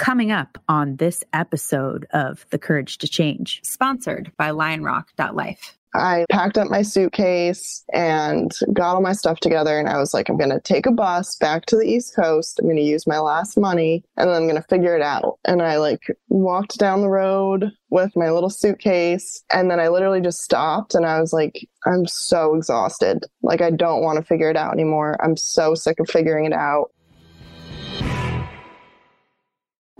Coming up on this episode of The Courage to Change, sponsored by lionrock.life. I packed up my suitcase and got all my stuff together. And I was like, I'm going to take a bus back to the East Coast. I'm going to use my last money and then I'm going to figure it out. And I like walked down the road with my little suitcase. And then I literally just stopped and I was like, I'm so exhausted. Like, I don't want to figure it out anymore. I'm so sick of figuring it out.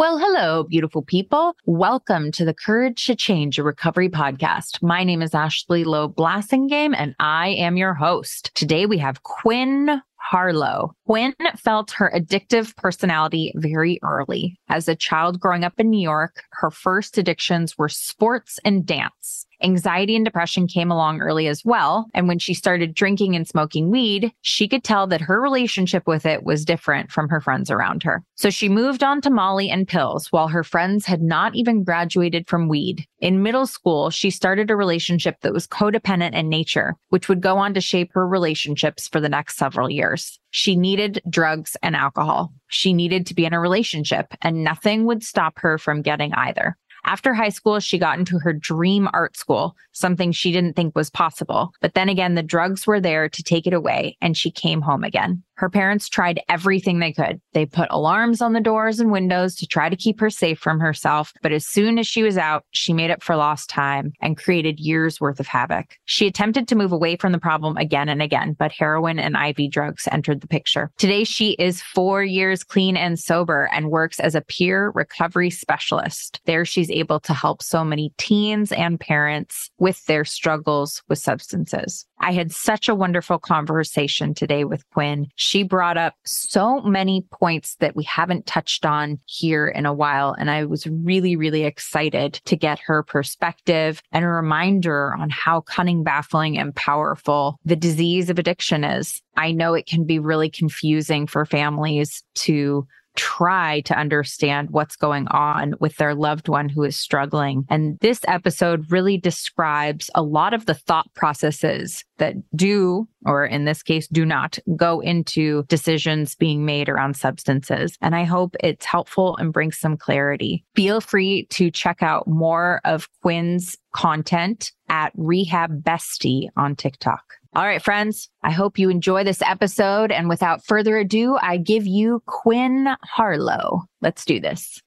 Well, hello, beautiful people. Welcome to the Courage to Change a Recovery podcast. My name is Ashley Loeb Blassingame, and I am your host. Today we have Quinn Harlow. Quinn felt her addictive personality very early. As a child growing up in New York, her first addictions were sports and dance. Anxiety and depression came along early as well. And when she started drinking and smoking weed, she could tell that her relationship with it was different from her friends around her. So she moved on to Molly and pills while her friends had not even graduated from weed. In middle school, she started a relationship that was codependent in nature, which would go on to shape her relationships for the next several years. She needed drugs and alcohol. She needed to be in a relationship and nothing would stop her from getting either. After high school, she got into her dream art school, something she didn't think was possible. But then again, the drugs were there to take it away and she came home again. Her parents tried everything they could. They put alarms on the doors and windows to try to keep her safe from herself. But as soon as she was out, she made up for lost time and created years worth of havoc. She attempted to move away from the problem again and again, but heroin and IV drugs entered the picture. Today, she is four years clean and sober and works as a peer recovery specialist. There, she's able to help so many teens and parents with their struggles with substances. I had such a wonderful conversation today with Quinn. She brought up so many points that we haven't touched on here in a while. And I was really, really excited to get her perspective and a reminder on how cunning, baffling, and powerful the disease of addiction is. I know it can be really confusing for families to try to understand what's going on with their loved one who is struggling. And this episode really describes a lot of the thought processes that do, or in this case, do not go into decisions being made around substances. And I hope it's helpful and brings some clarity. Feel free to check out more of Quinn's content at Rehab Bestie on TikTok. All right, friends, I hope you enjoy this episode. And without further ado, I give you Quinn Harlow. Let's do this.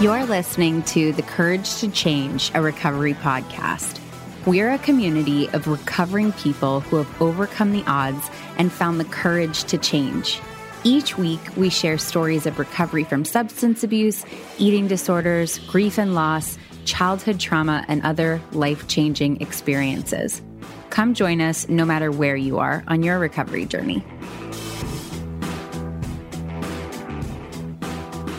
You're listening to The Courage to Change, a recovery podcast. We're a community of recovering people who have overcome the odds and found the courage to change. Each week, we share stories of recovery from substance abuse, eating disorders, grief and loss, childhood trauma, and other life changing experiences. Come join us no matter where you are on your recovery journey.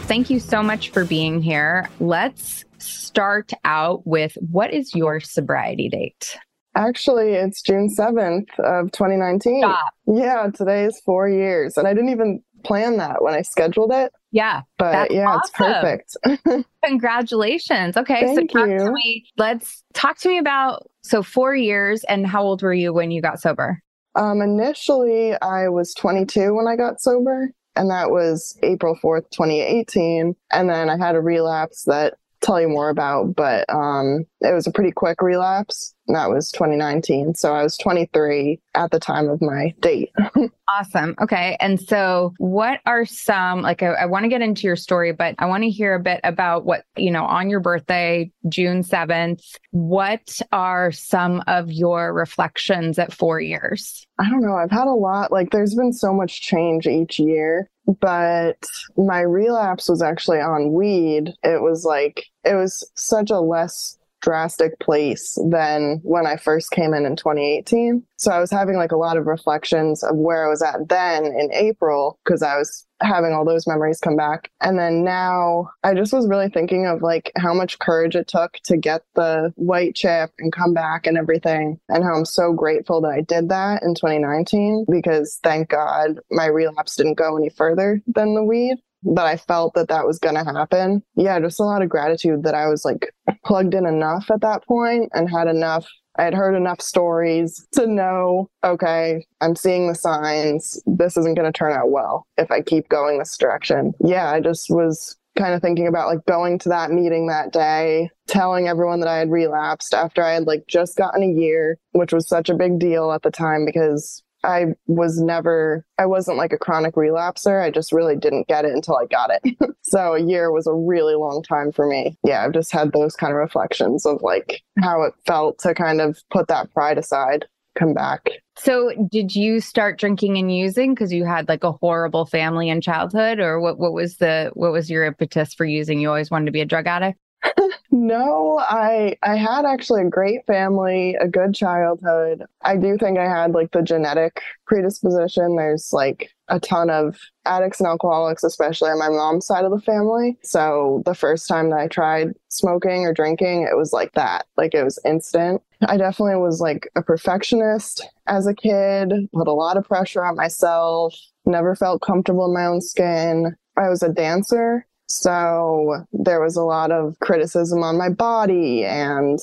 Thank you so much for being here. Let's start out with what is your sobriety date? Actually, it's June 7th of 2019. Stop. Yeah, today is four years. And I didn't even plan that when I scheduled it. Yeah. But yeah, awesome. it's perfect. Congratulations. Okay. Thank so talk you. to me. Let's talk to me about so four years and how old were you when you got sober? Um, initially, I was 22 when I got sober, and that was April 4th, 2018. And then I had a relapse that tell you more about, but um, it was a pretty quick relapse. That was 2019. So I was 23 at the time of my date. awesome. Okay. And so, what are some, like, I, I want to get into your story, but I want to hear a bit about what, you know, on your birthday, June 7th, what are some of your reflections at four years? I don't know. I've had a lot, like, there's been so much change each year but my relapse was actually on weed. It was like, it was such a less drastic place than when I first came in in 2018. So I was having like a lot of reflections of where I was at then in April because I was having all those memories come back. And then now I just was really thinking of like how much courage it took to get the white chip and come back and everything. And how I'm so grateful that I did that in 2019 because thank God my relapse didn't go any further than the weed. That I felt that that was going to happen. Yeah, just a lot of gratitude that I was like plugged in enough at that point and had enough I had heard enough stories to know, okay, I'm seeing the signs. This isn't going to turn out well if I keep going this direction. Yeah, I just was kind of thinking about like going to that meeting that day, telling everyone that I had relapsed after I had like just gotten a year, which was such a big deal at the time because I was never, I wasn't like a chronic relapser. I just really didn't get it until I got it. so a year was a really long time for me. Yeah, I've just had those kind of reflections of like how it felt to kind of put that pride aside, come back. So did you start drinking and using because you had like a horrible family in childhood or what what was the what was your impetus for using? You always wanted to be a drug addict? no, I I had actually a great family, a good childhood. I do think I had like the genetic predisposition. There's like a ton of addicts and alcoholics, especially on my mom's side of the family. So the first time that I tried smoking or drinking, it was like that. Like it was instant. I definitely was like a perfectionist as a kid, put a lot of pressure on myself, never felt comfortable in my own skin. I was a dancer so there was a lot of criticism on my body and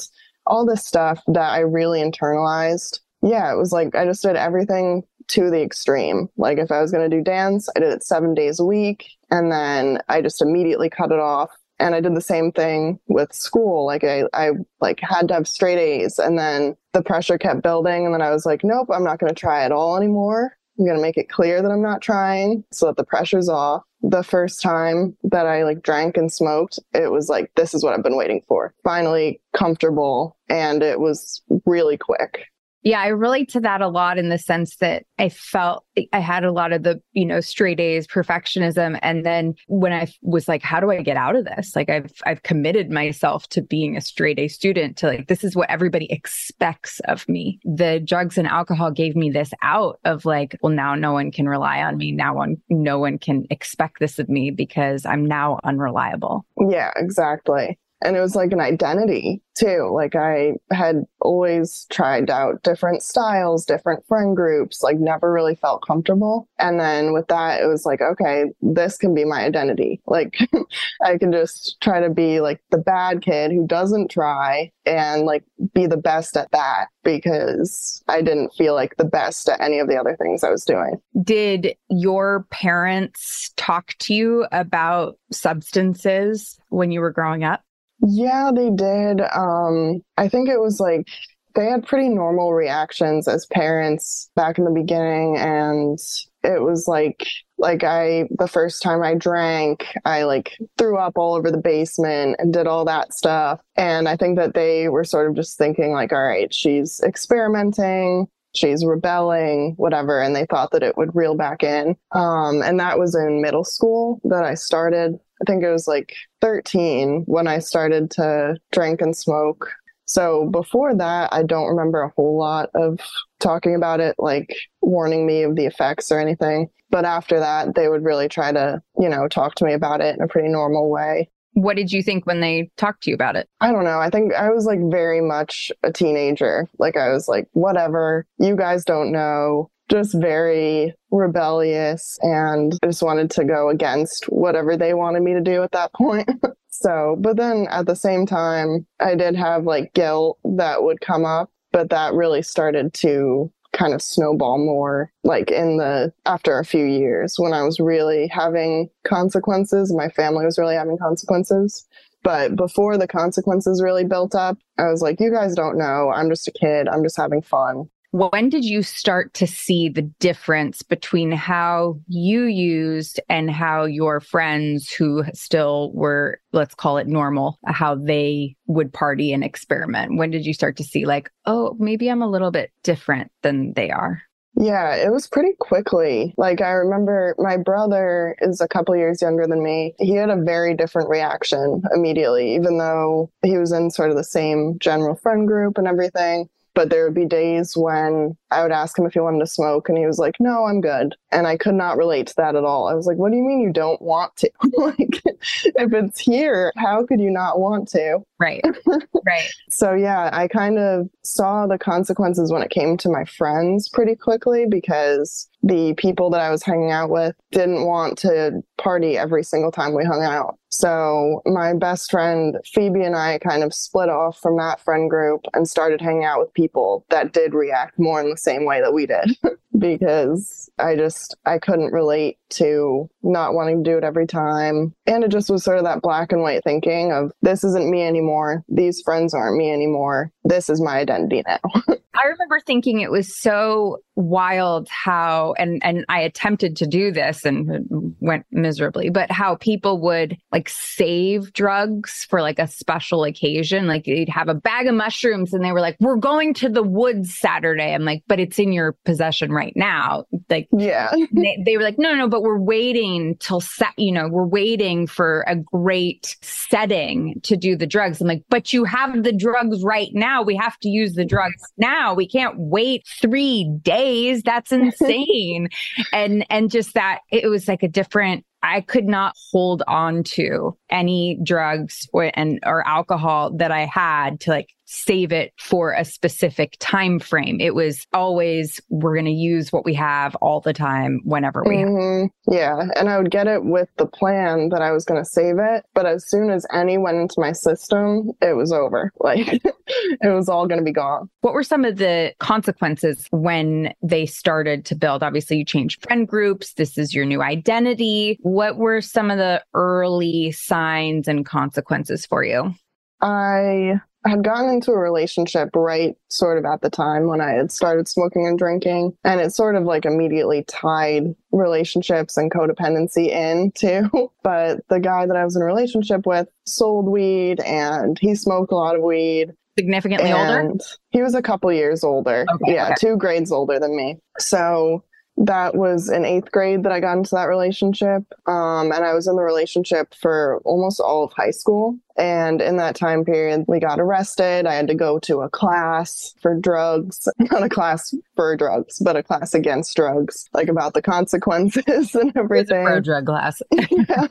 all this stuff that I really internalized. Yeah, it was like I just did everything to the extreme. Like if I was going to do dance, I did it 7 days a week and then I just immediately cut it off. And I did the same thing with school. Like I, I like had to have straight A's and then the pressure kept building. And then I was like, nope, I'm not going to try at all anymore. I'm going to make it clear that I'm not trying so that the pressure's off the first time that I like drank and smoked, it was like, this is what I've been waiting for. Finally comfortable. And it was really quick. Yeah, I relate to that a lot in the sense that I felt I had a lot of the, you know, straight A's, perfectionism. And then when I was like, how do I get out of this? Like I've I've committed myself to being a straight A student to like this is what everybody expects of me. The drugs and alcohol gave me this out of like, well, now no one can rely on me. Now one no one can expect this of me because I'm now unreliable. Yeah, exactly and it was like an identity too. Like i had always tried out different styles different friend groups like never really felt comfortable. And then with that it was like okay this can be my identity. Like i can just try to be like the bad kid who doesn't try and like be the best at that because i didn't feel like the best at any of the other things i was doing. Did your parents talk to you about substances when you were growing up yeah, they did. Um, I think it was like they had pretty normal reactions as parents back in the beginning and it was like like I the first time I drank, I like threw up all over the basement and did all that stuff. And I think that they were sort of just thinking like, all right, she's experimenting, she's rebelling, whatever, and they thought that it would reel back in. Um, and that was in middle school that I started I think it was like 13 when I started to drink and smoke. So before that, I don't remember a whole lot of talking about it, like warning me of the effects or anything. But after that, they would really try to, you know, talk to me about it in a pretty normal way. What did you think when they talked to you about it? I don't know. I think I was like very much a teenager. Like I was like, whatever, you guys don't know just very rebellious and I just wanted to go against whatever they wanted me to do at that point. so, but then at the same time, I did have like guilt that would come up, but that really started to kind of snowball more like in the after a few years when I was really having consequences, my family was really having consequences. But before the consequences really built up, I was like, you guys don't know. I'm just a kid. I'm just having fun. When did you start to see the difference between how you used and how your friends who still were, let's call it normal, how they would party and experiment? When did you start to see, like, oh, maybe I'm a little bit different than they are? Yeah, it was pretty quickly. Like I remember my brother is a couple years younger than me. He had a very different reaction immediately, even though he was in sort of the same general friend group and everything. But there would be days when I would ask him if he wanted to smoke, and he was like, No, I'm good. And I could not relate to that at all. I was like, What do you mean you don't want to? like, if it's here, how could you not want to? Right. Right. so, yeah, I kind of saw the consequences when it came to my friends pretty quickly because the people that I was hanging out with didn't want to party every single time we hung out. So my best friend Phoebe and I kind of split off from that friend group and started hanging out with people that did react more in the same way that we did because I just I couldn't relate to not wanting to do it every time. And it just was sort of that black and white thinking of this isn't me anymore. These friends aren't me anymore. This is my identity now. I remember thinking it was so wild how and and I attempted to do this and went miserably but how people would like save drugs for like a special occasion like they'd have a bag of mushrooms and they were like we're going to the woods Saturday I'm like but it's in your possession right now like yeah they, they were like no, no no but we're waiting till set you know we're waiting for a great setting to do the drugs I'm like but you have the drugs right now we have to use the drugs now we can't wait 3 days days. That's insane. and and just that it was like a different I could not hold on to any drugs or, and or alcohol that I had to like save it for a specific time frame. It was always we're going to use what we have all the time whenever we mm-hmm. Yeah, and I would get it with the plan that I was going to save it, but as soon as any went into my system, it was over. Like it was all going to be gone. What were some of the consequences when they started to build? Obviously, you changed friend groups. This is your new identity. What were some of the early signs and consequences for you? I had gotten into a relationship right sort of at the time when I had started smoking and drinking. And it sort of like immediately tied relationships and codependency in too. but the guy that I was in a relationship with sold weed and he smoked a lot of weed. Significantly older? He was a couple years older. Okay, yeah, okay. two grades older than me. So that was in eighth grade that I got into that relationship. Um, and I was in the relationship for almost all of high school. And in that time period, we got arrested. I had to go to a class for drugs, not a class for drugs, but a class against drugs, like about the consequences and everything. Pro drug class. yeah.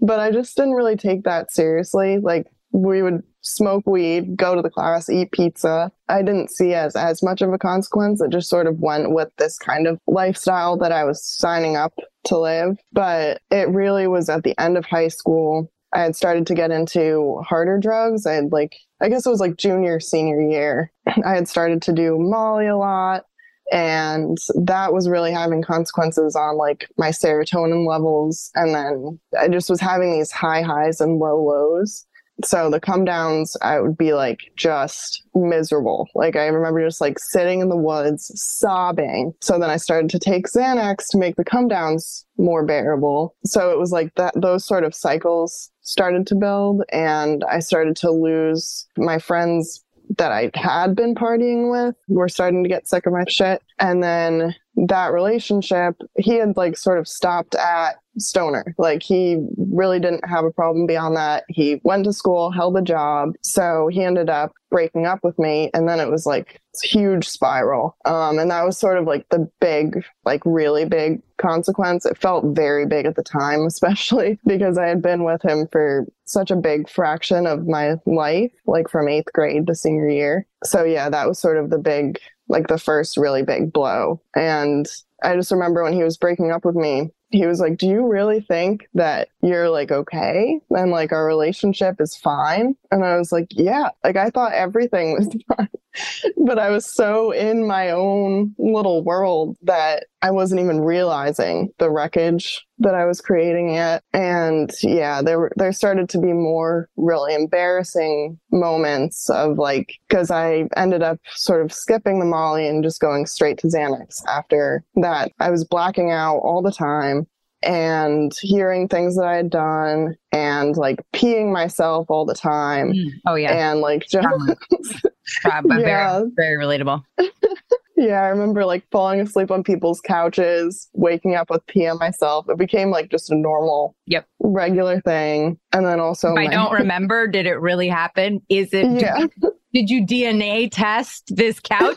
But I just didn't really take that seriously. Like we would smoke weed, go to the class, eat pizza. I didn't see as as much of a consequence. It just sort of went with this kind of lifestyle that I was signing up to live. But it really was at the end of high school. I had started to get into harder drugs. I had like I guess it was like junior senior year. I had started to do Molly a lot and that was really having consequences on like my serotonin levels and then i just was having these high highs and low lows so the come downs, I would be like just miserable. Like I remember just like sitting in the woods sobbing. So then I started to take Xanax to make the come downs more bearable. So it was like that, those sort of cycles started to build and I started to lose my friends that I had been partying with were starting to get sick of my shit. And then that relationship, he had like sort of stopped at stoner. Like he really didn't have a problem beyond that. He went to school, held a job. So he ended up breaking up with me. And then it was like huge spiral. Um, and that was sort of like the big, like really big consequence. It felt very big at the time, especially because I had been with him for such a big fraction of my life, like from eighth grade to senior year. So yeah, that was sort of the big like the first really big blow. And I just remember when he was breaking up with me, he was like, Do you really think that you're like okay and like our relationship is fine? And I was like, Yeah, like I thought everything was fine. But I was so in my own little world that I wasn't even realizing the wreckage that I was creating yet. And yeah, there were, there started to be more really embarrassing moments of like, cause I ended up sort of skipping the Molly and just going straight to Xanax after that. I was blacking out all the time and hearing things that I had done and like peeing myself all the time. Mm. Oh yeah. And like just yeah. very, very relatable. yeah, I remember like falling asleep on people's couches, waking up with pee on myself. It became like just a normal, yep, regular thing. And then also, my- I don't remember. Did it really happen? Is it? Yeah. Did, did you DNA test this couch?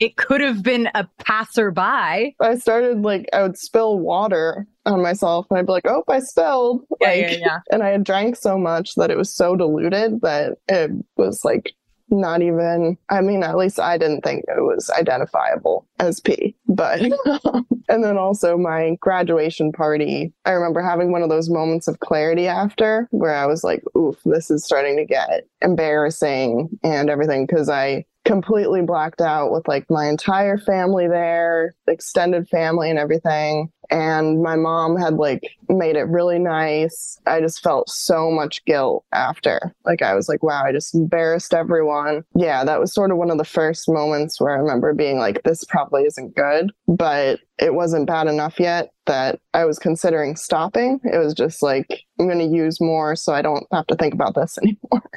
It could have been a passerby. I started like I would spill water on myself and I'd be like, oh, I spilled. Yeah, like, yeah, yeah. And I had drank so much that it was so diluted that it was like not even, I mean, at least I didn't think it was identifiable as P. But, and then also my graduation party, I remember having one of those moments of clarity after where I was like, oof, this is starting to get embarrassing and everything because I completely blacked out with like my entire family there, extended family and everything. And my mom had like made it really nice. I just felt so much guilt after. Like I was like, wow, I just embarrassed everyone. Yeah, that was sort of one of the first moments where I remember being like, this probably isn't good, but it wasn't bad enough yet that I was considering stopping. It was just like, I'm going to use more so I don't have to think about this anymore.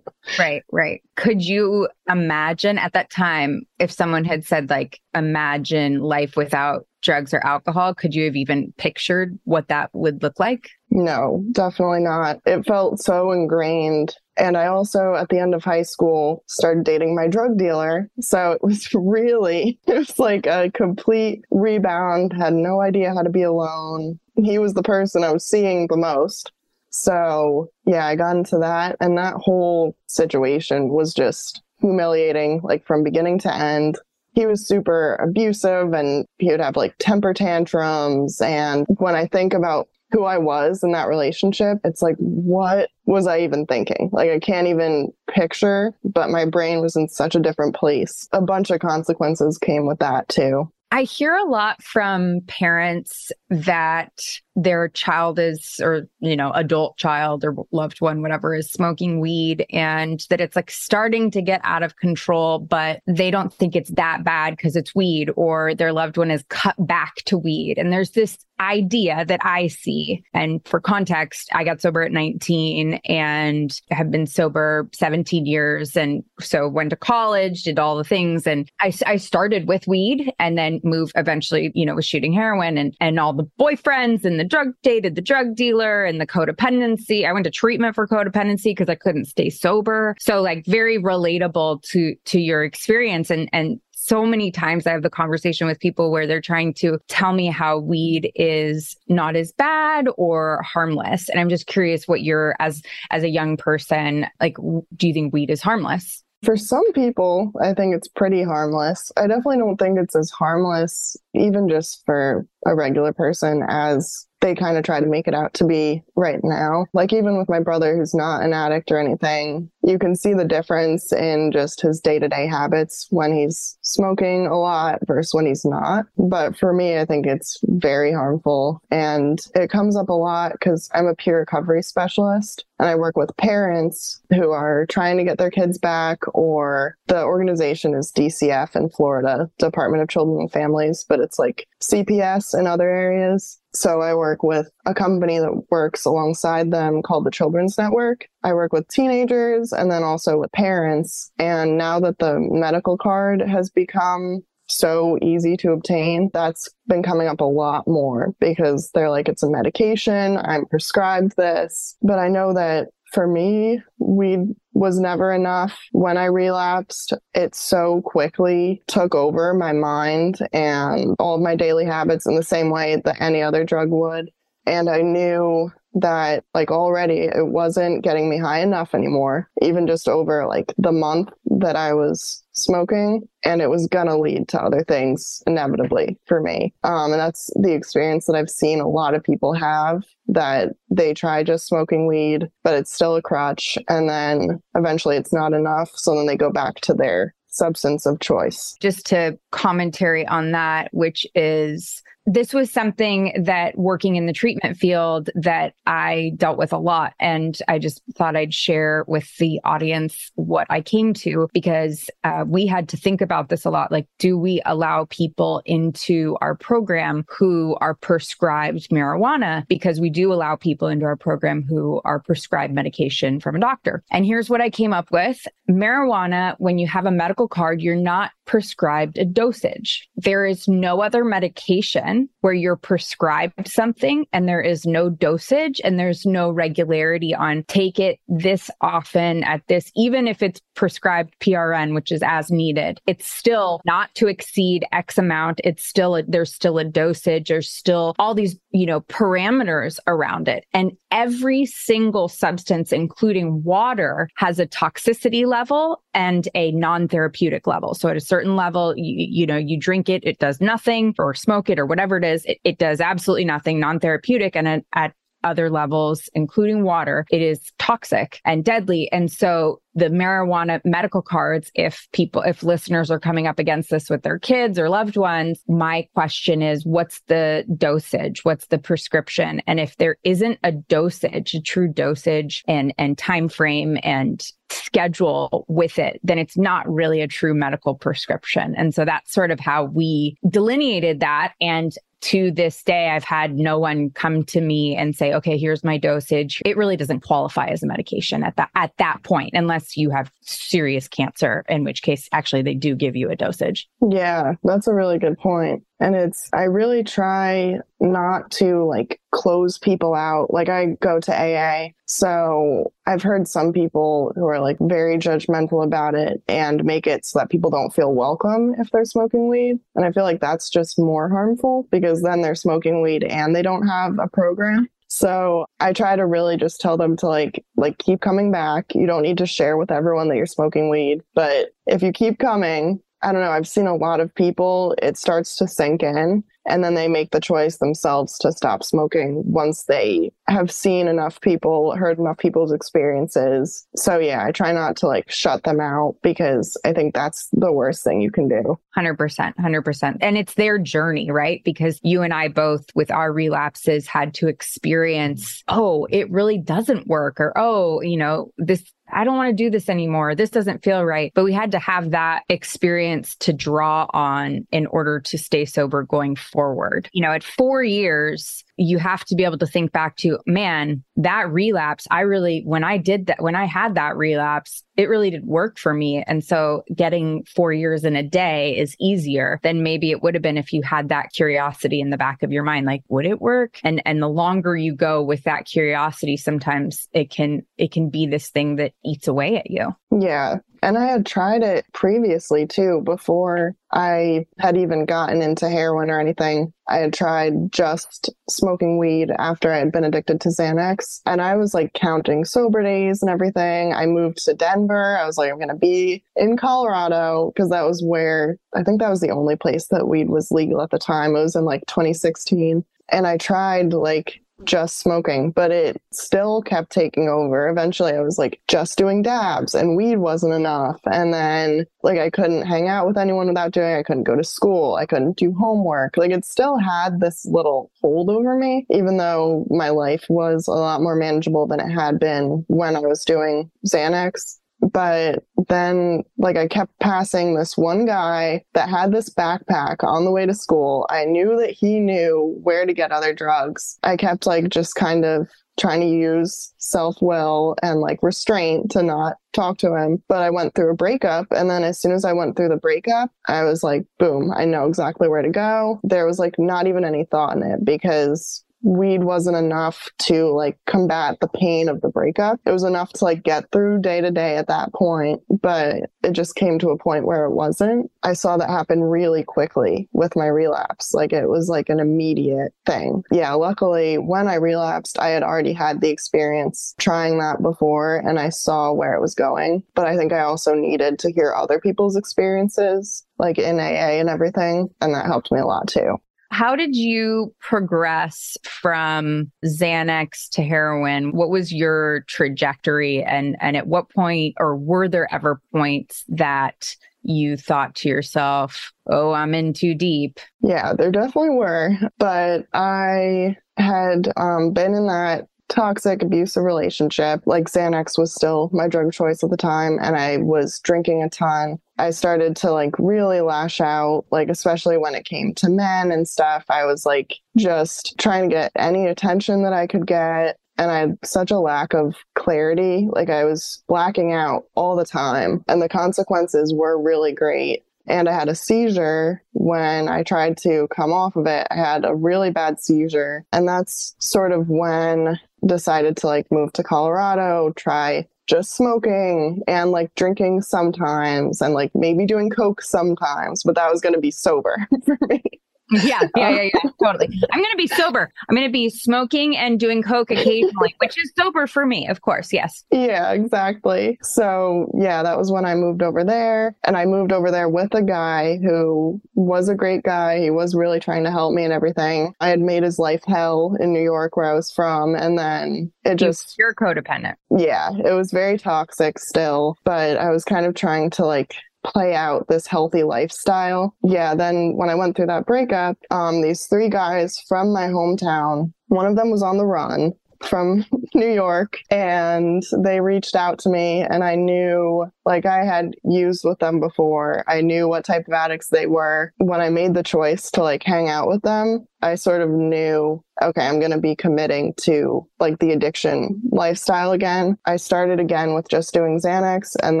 Right, right. Could you imagine at that time if someone had said, like, imagine life without drugs or alcohol? Could you have even pictured what that would look like? No, definitely not. It felt so ingrained. And I also, at the end of high school, started dating my drug dealer. So it was really, it was like a complete rebound, had no idea how to be alone. He was the person I was seeing the most. So yeah, I got into that and that whole situation was just humiliating, like from beginning to end. He was super abusive and he would have like temper tantrums. And when I think about who I was in that relationship, it's like, what was I even thinking? Like, I can't even picture, but my brain was in such a different place. A bunch of consequences came with that too. I hear a lot from parents that their child is, or, you know, adult child or loved one, whatever, is smoking weed and that it's like starting to get out of control, but they don't think it's that bad because it's weed or their loved one is cut back to weed. And there's this idea that I see. And for context, I got sober at 19 and have been sober 17 years. And so went to college, did all the things. And I, I started with weed and then moved eventually, you know, was shooting heroin and, and all the boyfriends and the drug dated the drug dealer and the codependency. I went to treatment for codependency because I couldn't stay sober. So like very relatable to, to your experience and, and so many times I have the conversation with people where they're trying to tell me how weed is not as bad or harmless. And I'm just curious what you're as as a young person, like do you think weed is harmless? For some people, I think it's pretty harmless. I definitely don't think it's as harmless, even just for a regular person, as they kind of try to make it out to be right now. Like, even with my brother, who's not an addict or anything, you can see the difference in just his day to day habits when he's smoking a lot versus when he's not. But for me, I think it's very harmful. And it comes up a lot because I'm a peer recovery specialist and I work with parents who are trying to get their kids back, or the organization is DCF in Florida, Department of Children and Families, but it's like CPS in other areas. So I work with a company that works alongside them called the Children's Network. I work with teenagers and then also with parents. And now that the medical card has become so easy to obtain, that's been coming up a lot more because they're like, it's a medication. I'm prescribed this. But I know that for me, weed was never enough. When I relapsed, it so quickly took over my mind and all of my daily habits in the same way that any other drug would. And I knew that like already it wasn't getting me high enough anymore, even just over like the month that I was smoking. And it was going to lead to other things inevitably for me. Um, and that's the experience that I've seen a lot of people have that they try just smoking weed, but it's still a crutch. And then eventually it's not enough. So then they go back to their substance of choice. Just to commentary on that, which is this was something that working in the treatment field that I dealt with a lot. And I just thought I'd share with the audience what I came to because uh, we had to think about this a lot. Like, do we allow people into our program who are prescribed marijuana? Because we do allow people into our program who are prescribed medication from a doctor. And here's what I came up with marijuana, when you have a medical card, you're not prescribed a dosage. There is no other medication where you're prescribed something and there is no dosage and there's no regularity on take it this often at this, even if it's prescribed PRN, which is as needed. It's still not to exceed X amount. It's still, a, there's still a dosage. There's still all these, you know, parameters around it. And every single substance, including water, has a toxicity level and a non-therapeutic level. So at a certain level, you, you know, you drink it, it does nothing or smoke it or whatever it is. It, it does absolutely nothing non-therapeutic. And at, at other levels, including water, it is toxic and deadly. And so the marijuana medical cards, if people, if listeners are coming up against this with their kids or loved ones, my question is, what's the dosage? What's the prescription? And if there isn't a dosage, a true dosage and, and time frame and schedule with it, then it's not really a true medical prescription. And so that's sort of how we delineated that. And to this day, I've had no one come to me and say, okay, here's my dosage. It really doesn't qualify as a medication at that, at that point, unless you have serious cancer, in which case actually they do give you a dosage. Yeah, that's a really good point. And it's, I really try not to like close people out. Like I go to AA. So I've heard some people who are like very judgmental about it and make it so that people don't feel welcome if they're smoking weed. And I feel like that's just more harmful because then they're smoking weed and they don't have a program. So I try to really just tell them to like like keep coming back. You don't need to share with everyone that you're smoking weed, but if you keep coming, I don't know, I've seen a lot of people, it starts to sink in and then they make the choice themselves to stop smoking once they have seen enough people, heard enough people's experiences. So yeah, I try not to like shut them out because I think that's the worst thing you can do. 100%, 100%. And it's their journey, right? Because you and I both with our relapses had to experience, oh, it really doesn't work or oh, you know, this I don't want to do this anymore. This doesn't feel right. But we had to have that experience to draw on in order to stay sober going forward. You know, at four years, you have to be able to think back to, man, that relapse, I really, when I did that, when I had that relapse, it really did work for me. And so getting four years in a day is easier than maybe it would have been if you had that curiosity in the back of your mind. Like, would it work? And, and the longer you go with that curiosity, sometimes it can, it can be this thing that eats away at you. Yeah. And I had tried it previously too, before I had even gotten into heroin or anything. I had tried just smoking weed after I had been addicted to Xanax. And I was like counting sober days and everything. I moved to Denver. I was like, I'm going to be in Colorado because that was where I think that was the only place that weed was legal at the time. It was in like 2016. And I tried like just smoking, but it still kept taking over. Eventually, I was like just doing dabs, and weed wasn't enough. And then, like, I couldn't hang out with anyone without doing. I couldn't go to school. I couldn't do homework. Like, it still had this little hold over me, even though my life was a lot more manageable than it had been when I was doing Xanax. But then, like, I kept passing this one guy that had this backpack on the way to school. I knew that he knew where to get other drugs. I kept, like, just kind of trying to use self will and like restraint to not talk to him. But I went through a breakup. And then as soon as I went through the breakup, I was like, boom, I know exactly where to go. There was like not even any thought in it because weed wasn't enough to like combat the pain of the breakup. It was enough to like get through day to day at that point, but it just came to a point where it wasn't. I saw that happen really quickly with my relapse. Like it was like an immediate thing. Yeah, luckily when I relapsed, I had already had the experience trying that before and I saw where it was going. But I think I also needed to hear other people's experiences like in AA and everything. And that helped me a lot too. How did you progress from Xanax to heroin? What was your trajectory and and at what point or were there ever points that you thought to yourself, "Oh, I'm in too deep"? Yeah, there definitely were, but I had um, been in that toxic abusive relationship. Like Xanax was still my drug choice at the time and I was drinking a ton. I started to like really lash out, like especially when it came to men and stuff. I was like just trying to get any attention that I could get. And I had such a lack of clarity. Like I was blacking out all the time. And the consequences were really great. And I had a seizure when I tried to come off of it. I had a really bad seizure. And that's sort of when decided to like move to Colorado, try just smoking and like drinking sometimes and like maybe doing coke sometimes, but that was going to be sober for me. Yeah, yeah, yeah, yeah, totally. I'm going to be sober. I'm going to be smoking and doing coke occasionally, which is sober for me, of course. Yes. Yeah, exactly. So, yeah, that was when I moved over there. And I moved over there with a guy who was a great guy. He was really trying to help me and everything. I had made his life hell in New York, where I was from. And then it just. You're codependent. Yeah, it was very toxic still. But I was kind of trying to like play out this healthy lifestyle. Yeah, then when I went through that breakup, um, these three guys from my hometown, one of them was on the run from New York and they reached out to me and I knew like I had used with them before. I knew what type of addicts they were. When I made the choice to like hang out with them, I sort of knew, okay, I'm going to be committing to like the addiction lifestyle again. I started again with just doing Xanax and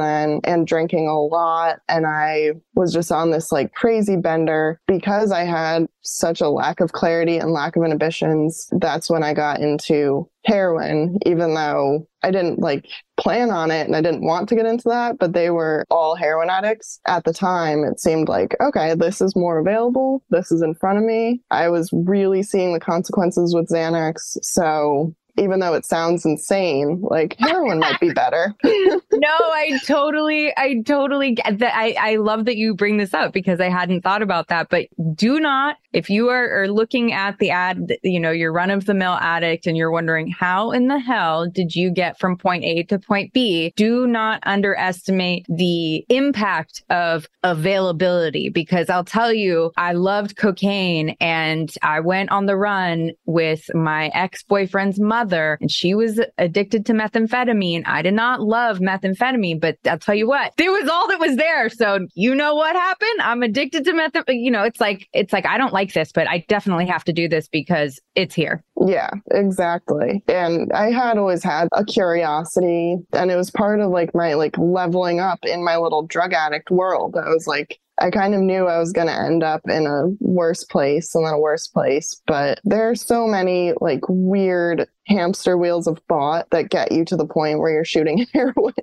then and drinking a lot and I was just on this like crazy bender because I had such a lack of clarity and lack of inhibitions. That's when I got into heroin even though I didn't like plan on it and I didn't want to get into that, but they were all heroin addicts. At the time, it seemed like, okay, this is more available. This is in front of me. I was really seeing the consequences with Xanax. So even though it sounds insane, like heroin might be better. no, I totally, I totally get that. I, I love that you bring this up because I hadn't thought about that. But do not, if you are, are looking at the ad, you know, your run of the mill addict and you're wondering how in the hell did you get from point A to point B, do not underestimate the impact of availability because I'll tell you, I loved cocaine and I went on the run with my ex boyfriend's mother mother and she was addicted to methamphetamine. I did not love methamphetamine, but I'll tell you what, it was all that was there. So you know what happened? I'm addicted to methamphetamine. You know, it's like, it's like, I don't like this, but I definitely have to do this because it's here. Yeah, exactly. And I had always had a curiosity and it was part of like my like leveling up in my little drug addict world. I was like, I kind of knew I was going to end up in a worse place and then a worse place. But there are so many like weird hamster wheels of thought that get you to the point where you're shooting heroin.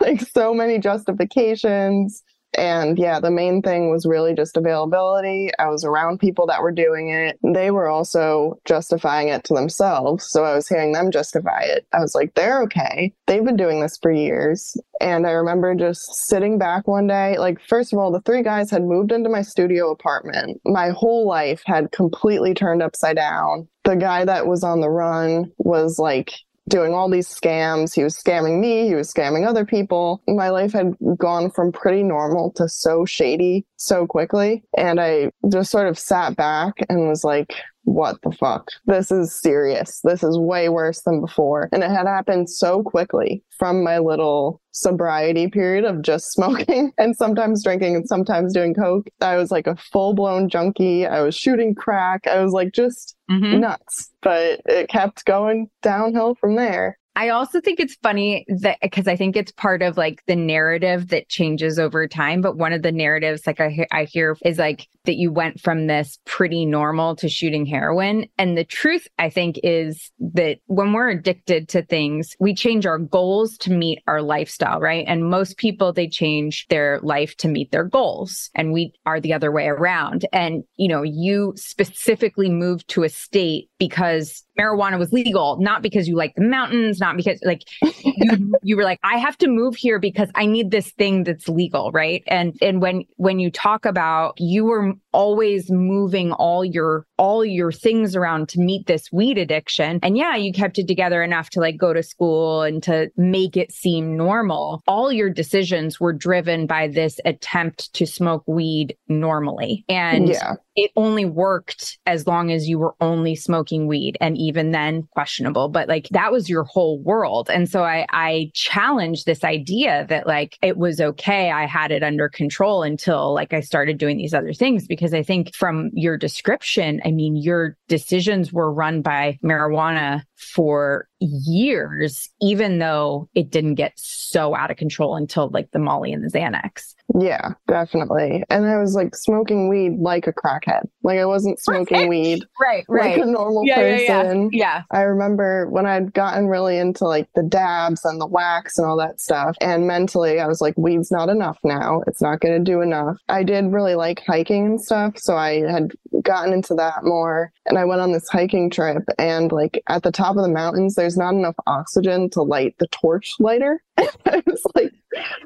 like so many justifications, and yeah, the main thing was really just availability. I was around people that were doing it. They were also justifying it to themselves. So I was hearing them justify it. I was like, they're okay. They've been doing this for years. And I remember just sitting back one day. Like, first of all, the three guys had moved into my studio apartment. My whole life had completely turned upside down. The guy that was on the run was like doing all these scams. He was scamming me, he was scamming other people. My life had gone from pretty normal to so shady so quickly. And I just sort of sat back and was like, what the fuck? This is serious. This is way worse than before. And it had happened so quickly from my little sobriety period of just smoking and sometimes drinking and sometimes doing coke. I was like a full blown junkie. I was shooting crack. I was like just mm-hmm. nuts. But it kept going downhill from there. I also think it's funny that because I think it's part of like the narrative that changes over time. But one of the narratives, like I, I hear, is like that you went from this pretty normal to shooting heroin. And the truth, I think, is that when we're addicted to things, we change our goals to meet our lifestyle, right? And most people, they change their life to meet their goals. And we are the other way around. And, you know, you specifically moved to a state because marijuana was legal, not because you like the mountains, not because like you, you were like, I have to move here because I need this thing that's legal, right? And and when when you talk about you were always moving all your all your things around to meet this weed addiction. And yeah you kept it together enough to like go to school and to make it seem normal. All your decisions were driven by this attempt to smoke weed normally. And yeah. it only worked as long as you were only smoking weed and even then questionable. But like that was your whole world. And so i i challenged this idea that like it was okay. I had it under control until like i started doing these other things because i think from your description i mean your decisions were run by marijuana for years, even though it didn't get so out of control until like the Molly and the Xanax. Yeah, definitely. And I was like smoking weed like a crackhead. Like I wasn't smoking weed right, right. like a normal yeah, person. Yeah, yeah. I remember when I'd gotten really into like the dabs and the wax and all that stuff. And mentally, I was like, weed's not enough now. It's not going to do enough. I did really like hiking and stuff. So I had gotten into that more. And I went on this hiking trip. And like at the top of the mountains, there's not enough oxygen to light the torch lighter. I was like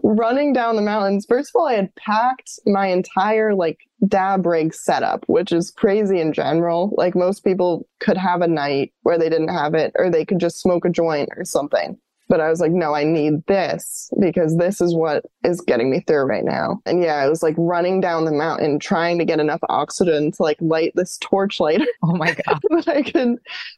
running down the mountains. First of all, I had packed my entire like dab rig setup, which is crazy in general. Like most people could have a night where they didn't have it, or they could just smoke a joint or something. But I was like, no, I need this because this is what is getting me through right now. And yeah, I was like running down the mountain trying to get enough oxygen to like light this torchlight. Oh my God. but I could,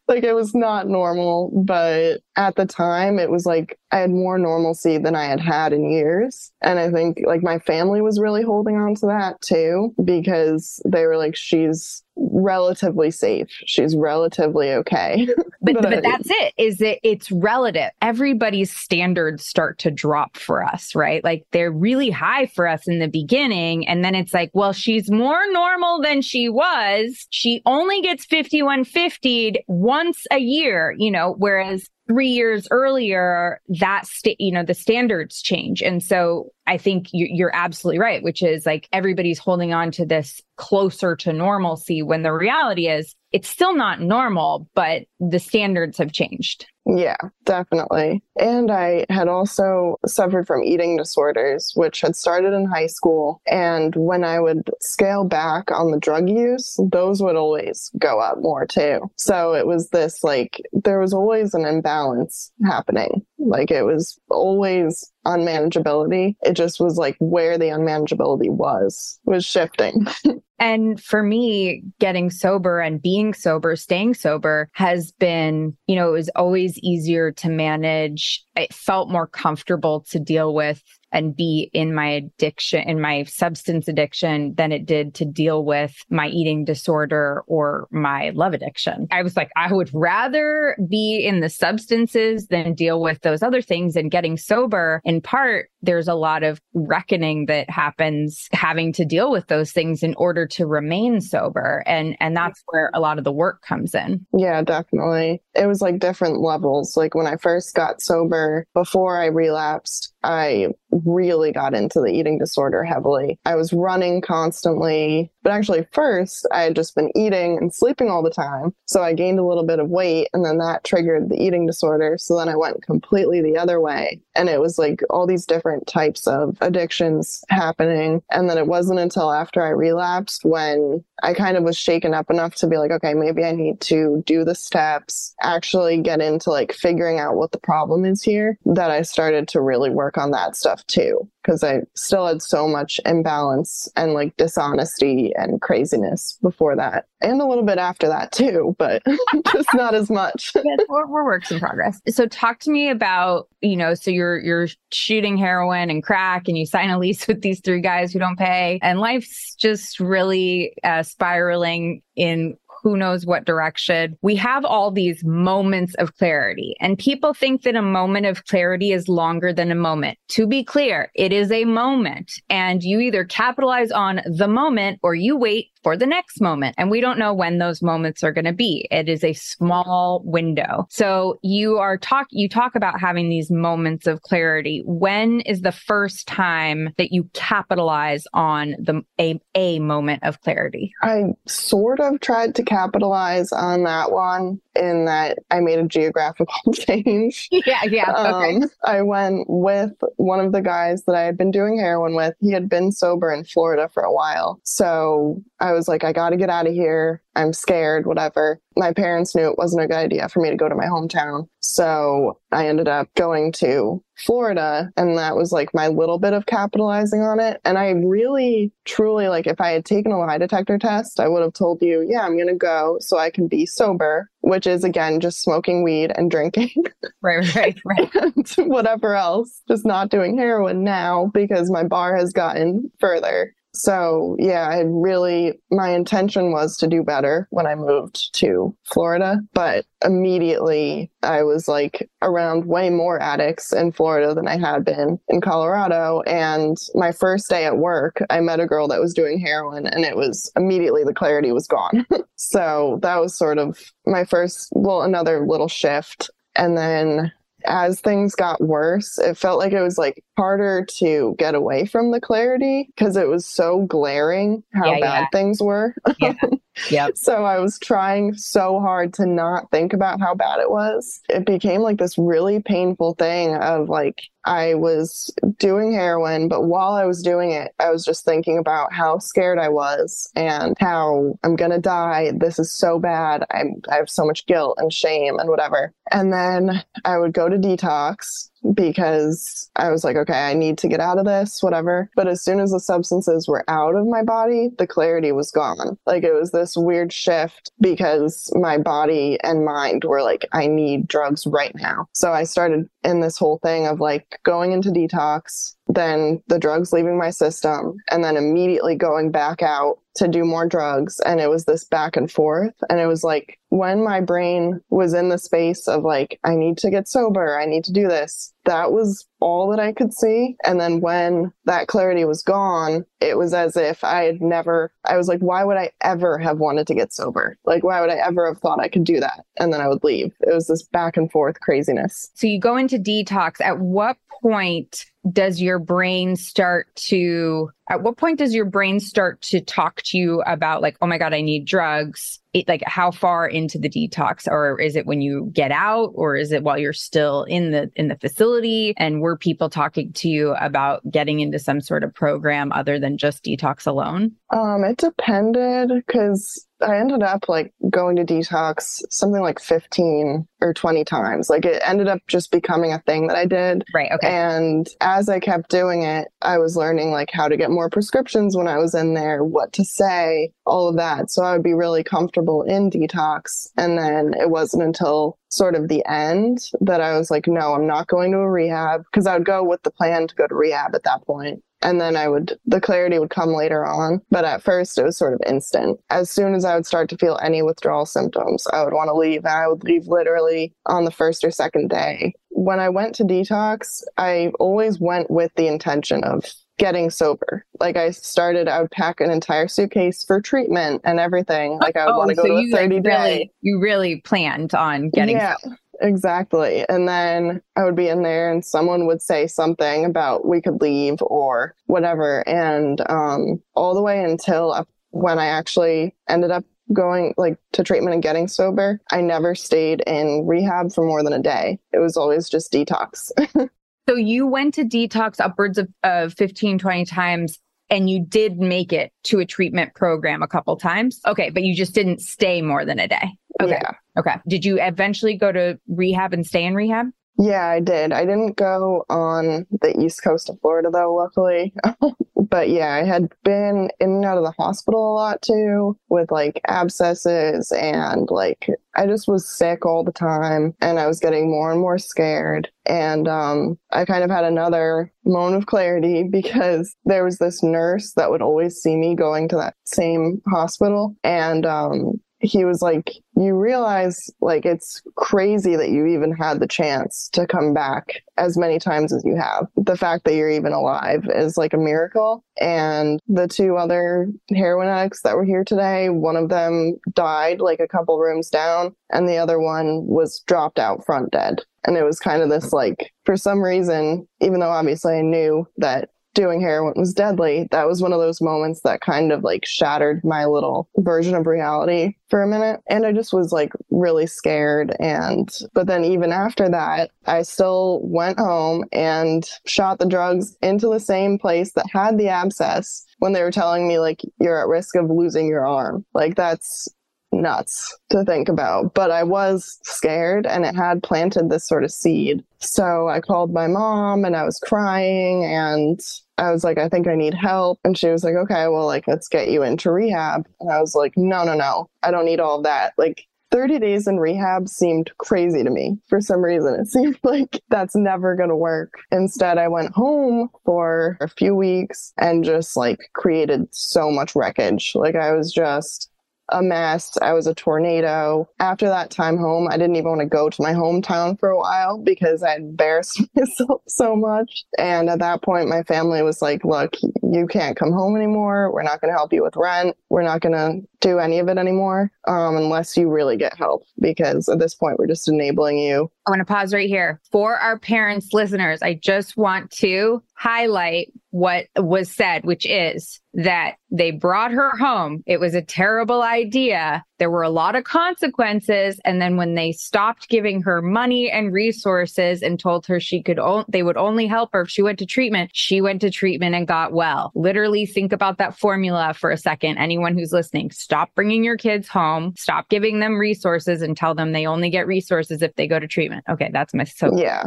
like, it was not normal. But at the time, it was like I had more normalcy than I had had in years. And I think like my family was really holding on to that too because they were like, she's relatively safe. She's relatively okay. But, But but, that's it. Is that it's relative. Everybody's standards start to drop for us, right? Like they're really high for us in the beginning. And then it's like, well, she's more normal than she was. She only gets 5150 once a year, you know, whereas three years earlier, that state, you know, the standards change. And so I think you, you're absolutely right, which is like everybody's holding on to this closer to normalcy when the reality is it's still not normal, but the standards have changed. Yeah, definitely. And I had also suffered from eating disorders, which had started in high school. And when I would scale back on the drug use, those would always go up more too. So it was this like, there was always an imbalance happening. Like it was always unmanageability. It just was like where the unmanageability was, was shifting. And for me, getting sober and being sober, staying sober has been, you know, it was always easier to manage. It felt more comfortable to deal with and be in my addiction, in my substance addiction than it did to deal with my eating disorder or my love addiction. I was like, I would rather be in the substances than deal with those other things. And getting sober, in part, there's a lot of reckoning that happens having to deal with those things in order to remain sober. And, and that's where a lot of the work comes in. Yeah, definitely. It was like different levels. Like when I first got sober, before I relapsed, I really got into the eating disorder heavily. I was running constantly, but actually, first, I had just been eating and sleeping all the time. So I gained a little bit of weight, and then that triggered the eating disorder. So then I went completely the other way. And it was like all these different types of addictions happening. And then it wasn't until after I relapsed when I kind of was shaken up enough to be like, okay, maybe I need to do the steps, actually get into like figuring out what the problem is here, that I started to really work on that stuff too. Cause I still had so much imbalance and like dishonesty and craziness before that. And a little bit after that too, but just not as much. we're, we're works in progress. So talk to me about, you know, so you're you're shooting heroin and crack and you sign a lease with these three guys who don't pay and life's just really uh, spiraling in who knows what direction. We have all these moments of clarity, and people think that a moment of clarity is longer than a moment. To be clear, it is a moment, and you either capitalize on the moment or you wait for the next moment. And we don't know when those moments are going to be. It is a small window. So you are talk, you talk about having these moments of clarity. When is the first time that you capitalize on the, a, a moment of clarity? I sort of tried to capitalize on that one in that I made a geographical change. Yeah. Yeah. Okay. Um, I went with one of the guys that I had been doing heroin with. He had been sober in Florida for a while. So I was like, I got to get out of here. I'm scared, whatever. My parents knew it wasn't a good idea for me to go to my hometown. So I ended up going to Florida, and that was like my little bit of capitalizing on it. And I really, truly, like, if I had taken a lie detector test, I would have told you, yeah, I'm going to go so I can be sober, which is again just smoking weed and drinking Right. Right. Right. and whatever else, just not doing heroin now because my bar has gotten further. So, yeah, I really, my intention was to do better when I moved to Florida, but immediately I was like around way more addicts in Florida than I had been in Colorado. And my first day at work, I met a girl that was doing heroin, and it was immediately the clarity was gone. so, that was sort of my first, well, another little shift. And then as things got worse, it felt like it was like harder to get away from the clarity because it was so glaring how Yeah, bad yeah. things were. Yeah. Yep. So I was trying so hard to not think about how bad it was. It became like this really painful thing of like I was doing heroin, but while I was doing it, I was just thinking about how scared I was and how I'm going to die. This is so bad. I'm, I have so much guilt and shame and whatever. And then I would go to detox because I was like, okay, I need to get out of this, whatever. But as soon as the substances were out of my body, the clarity was gone. Like it was this weird shift because my body and mind were like, I need drugs right now. So I started in this whole thing of like going into detox, then the drugs leaving my system, and then immediately going back out to do more drugs. And it was this back and forth. And it was like when my brain was in the space of like, I need to get sober, I need to do this, that was all that I could see. And then when that clarity was gone, it was as if I had never, I was like, why would I ever have wanted to get sober? Like, why would I ever have thought I could do that? And then I would leave. It was this back and forth craziness. So you go into detox. At what point does your brain start to at what point does your brain start to talk to you about like oh my god i need drugs. It, like how far into the detox? Or is it when you get out? Or is it while you're still in the in the facility? And were people talking to you about getting into some sort of program other than just detox alone? Um, it depended because I ended up like going to detox something like 15 or 20 times. Like it ended up just becoming a thing that I did. right okay. And as I kept doing it, I was learning like how to get more prescriptions when I was in there, what to say, all of that. So I would be really comfortable in detox. And then it wasn't until sort of the end that I was like, no, I'm not going to a rehab because I would go with the plan to go to rehab at that point. And then I would, the clarity would come later on. But at first, it was sort of instant. As soon as I would start to feel any withdrawal symptoms, I would want to leave. And I would leave literally on the first or second day. When I went to detox, I always went with the intention of getting sober. Like I started, I would pack an entire suitcase for treatment and everything. Like I would want to go to a Oh, you like, 30 day. really you really planned on getting Yeah, exactly. And then I would be in there and someone would say something about we could leave or whatever. And um, all the way until up when I actually ended up going like to treatment and getting sober, I never stayed in rehab for more than a day. It was always just detox. So you went to detox upwards of, of 15, 20 times and you did make it to a treatment program a couple times. Okay, but you just didn't stay more than a day. Okay. Yeah. Okay. Did you eventually go to rehab and stay in rehab? Yeah, I did. I didn't go on the east coast of Florida though, luckily. but yeah, I had been in and out of the hospital a lot too with like abscesses and like I just was sick all the time and I was getting more and more scared. And um, I kind of had another moment of clarity because there was this nurse that would always see me going to that same hospital. And um, he was like, You realize, like, it's crazy that you even had the chance to come back as many times as you have. The fact that you're even alive is like a miracle. And the two other heroin addicts that were here today, one of them died like a couple rooms down, and the other one was dropped out front dead. And it was kind of this like, for some reason, even though obviously I knew that doing heroin was deadly, that was one of those moments that kind of like shattered my little version of reality for a minute. And I just was like really scared. And, but then even after that, I still went home and shot the drugs into the same place that had the abscess when they were telling me, like, you're at risk of losing your arm. Like, that's nuts to think about. But I was scared and it had planted this sort of seed. So I called my mom and I was crying and I was like, I think I need help. And she was like, okay, well, like, let's get you into rehab. And I was like, no, no, no, I don't need all that. Like, 30 days in rehab seemed crazy to me for some reason. It seemed like that's never going to work. Instead, I went home for a few weeks and just like created so much wreckage. Like I was just a mess. I was a tornado. After that time home, I didn't even want to go to my hometown for a while because I embarrassed myself so much. And at that point, my family was like, look, you can't come home anymore. We're not going to help you with rent. We're not going to do any of it anymore um, unless you really get help because at this point, we're just enabling you. I want to pause right here. For our parents, listeners, I just want to highlight what was said, which is that they brought her home. It was a terrible idea. There were a lot of consequences. And then when they stopped giving her money and resources and told her she could, o- they would only help her if she went to treatment, she went to treatment and got well. Literally think about that formula for a second. Anyone who's listening, stop bringing your kids home, stop giving them resources and tell them they only get resources if they go to treatment. Okay. That's my soapbox. Yeah.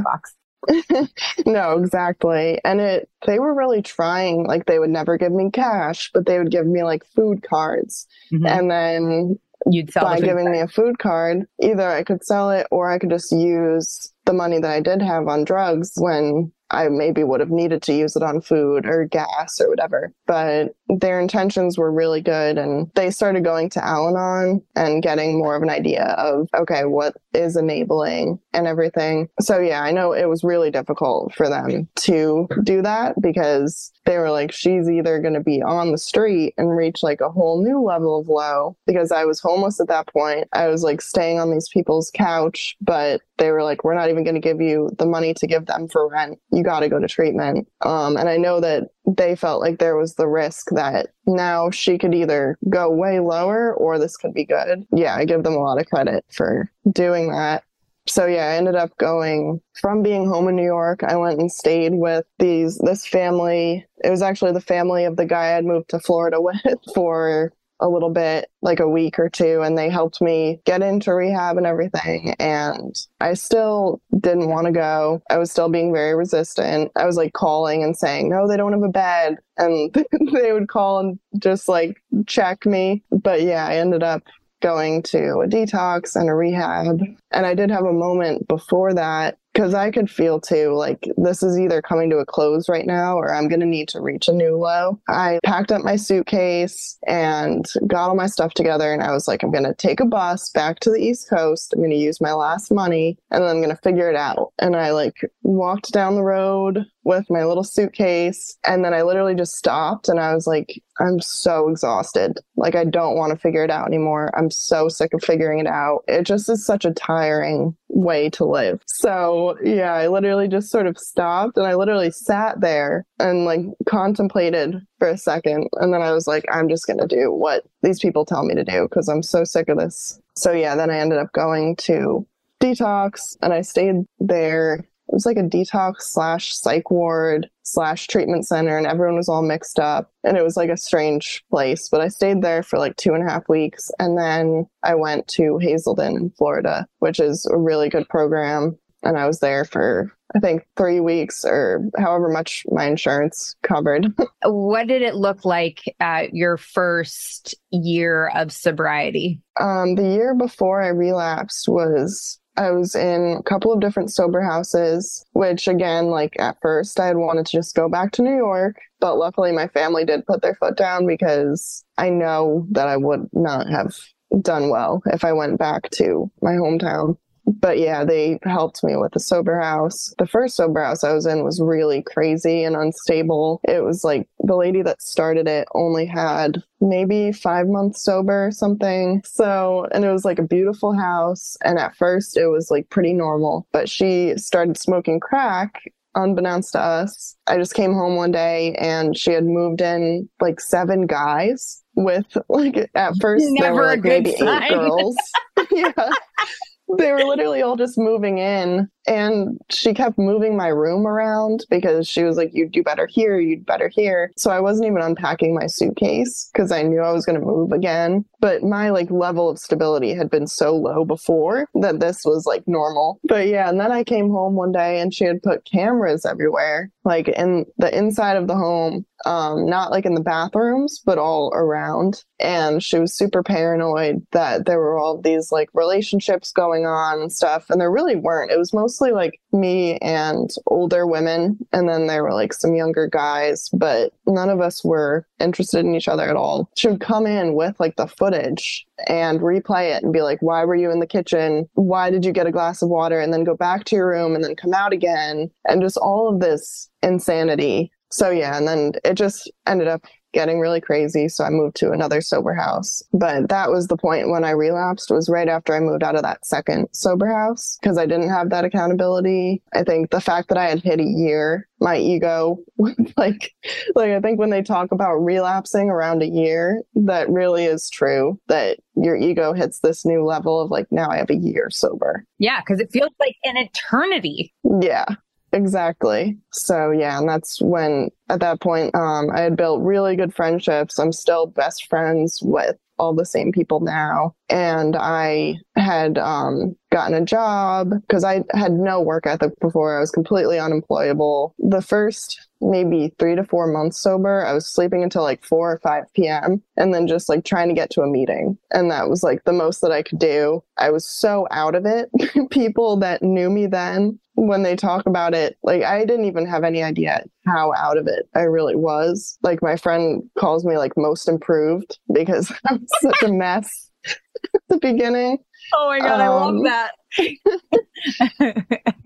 no, exactly. And it they were really trying like they would never give me cash, but they would give me like food cards. Mhm. And then You'd sell by giving me a food card, either I could sell it or I could just use the money that I did have on drugs when I maybe would have needed to use it on food or gas or whatever. But their intentions were really good and they started going to Al Anon and getting more of an idea of, okay, what is enabling and everything. So yeah, I know it was really difficult for them to do that because they were like, she's either going to be on the street and reach like a whole new level of low because I was homeless at that point. I was like staying on these people's couch, but they were like, we're not even going to give you the money to give them for rent. Got to go to treatment. Um, and I know that they felt like there was the risk that now she could either go way lower or this could be good. Yeah, I give them a lot of credit for doing that. So yeah, I ended up going from being home in New York. I went and stayed with these this family. It was actually the family of the guy I'd moved to Florida with for a little bit, like a week or two, and they helped me get into rehab and everything. And I still didn't want to go. I was still being very resistant. I was like calling and saying, no, they don't have a bed. And they would call and just like check me. But yeah, I ended up going to a detox and a rehab. And I did have a moment before that because I could feel too like this is either coming to a close right now or I'm going to need to reach a new low. I packed up my suitcase and got all my stuff together and I was like, I'm going to take a bus back to the East Coast. I'm going to use my last money and then I'm going to figure it out. And I like walked down the road with my little suitcase and then I literally just stopped and I was like, I'm so exhausted. Like, I don't want to figure it out anymore. I'm so sick of figuring it out. It just is such a tiring way to live. So, yeah, I literally just sort of stopped and I literally sat there and like contemplated for a second. And then I was like, I'm just going to do what these people tell me to do because I'm so sick of this. So, yeah, then I ended up going to detox and I stayed there it was like a detox slash psych ward slash treatment center and everyone was all mixed up. And it was like a strange place but i stayed there for like two and a half weeks. And then i went to hazelden in florida which is a really good program. And i was there for i think three weeks or however much my insurance covered. What did it look like at your first year of sobriety? um, the year before i relapsed was I was in a couple of different sober houses, which again, like at first I had wanted to just go back to New York, but luckily my family did put their foot down because I know that I would not have done well if I went back to my hometown. But yeah, they helped me with the sober house. The first sober house I was in was really crazy and unstable. It was like the lady that started it only had maybe five months sober or something. So, and it was like a beautiful house. And at first it was like pretty normal, but she started smoking crack unbeknownst to us. I just came home one day and she had moved in like seven guys with like at first there Never were a like maybe sign. eight girls. yeah. They were literally all just moving in and she kept moving my room around because she was like, you'd do better here, you'd better here. So I wasn't even unpacking my suitcase because I knew I was going to move again. But my like level of stability had been so low before that this was like normal. But yeah, and then I came home one day and she had put cameras everywhere, like in the inside of the home um, not like in the bathrooms, but all around. And she was super paranoid that there were all these like relationships going on and stuff. And there really weren't. It was mostly like me and older women. And then there were like some younger guys, but none of us were interested in each other at all. She would come in with like the footage and replay it and be like, why were you in the kitchen? Why did you get a glass of water? And then go back to your room and then come out again. And just all of this insanity so yeah, and then it just ended up getting really crazy. So I moved to another sober house. But that was the point when I relapsed was right after I moved out of that second sober house because I didn't have that accountability. I think the fact that I had hit a year, my ego like like I think when they talk about relapsing around a year, that really is true that your ego hits this new level of like now I have a year sober. Yeah, cuz it feels like an eternity. Yeah. Exactly. So yeah, and that's when at that point um, I had built really good friendships. I'm still best friends with all the same people now, and I had um, gotten a job because I had no work ethic before. I was completely unemployable. The first maybe three to four months sober, I was sleeping until like 4 or 5 p.m. and then just like trying to get to a meeting. And that was like the most that I could do. I was so out of it. People that knew me then when they talk about it, like I didn't even have any idea how out of it I really was. Like my friend calls me like most improved because I'm such a mess the beginning. Oh my god, um, I love um, that.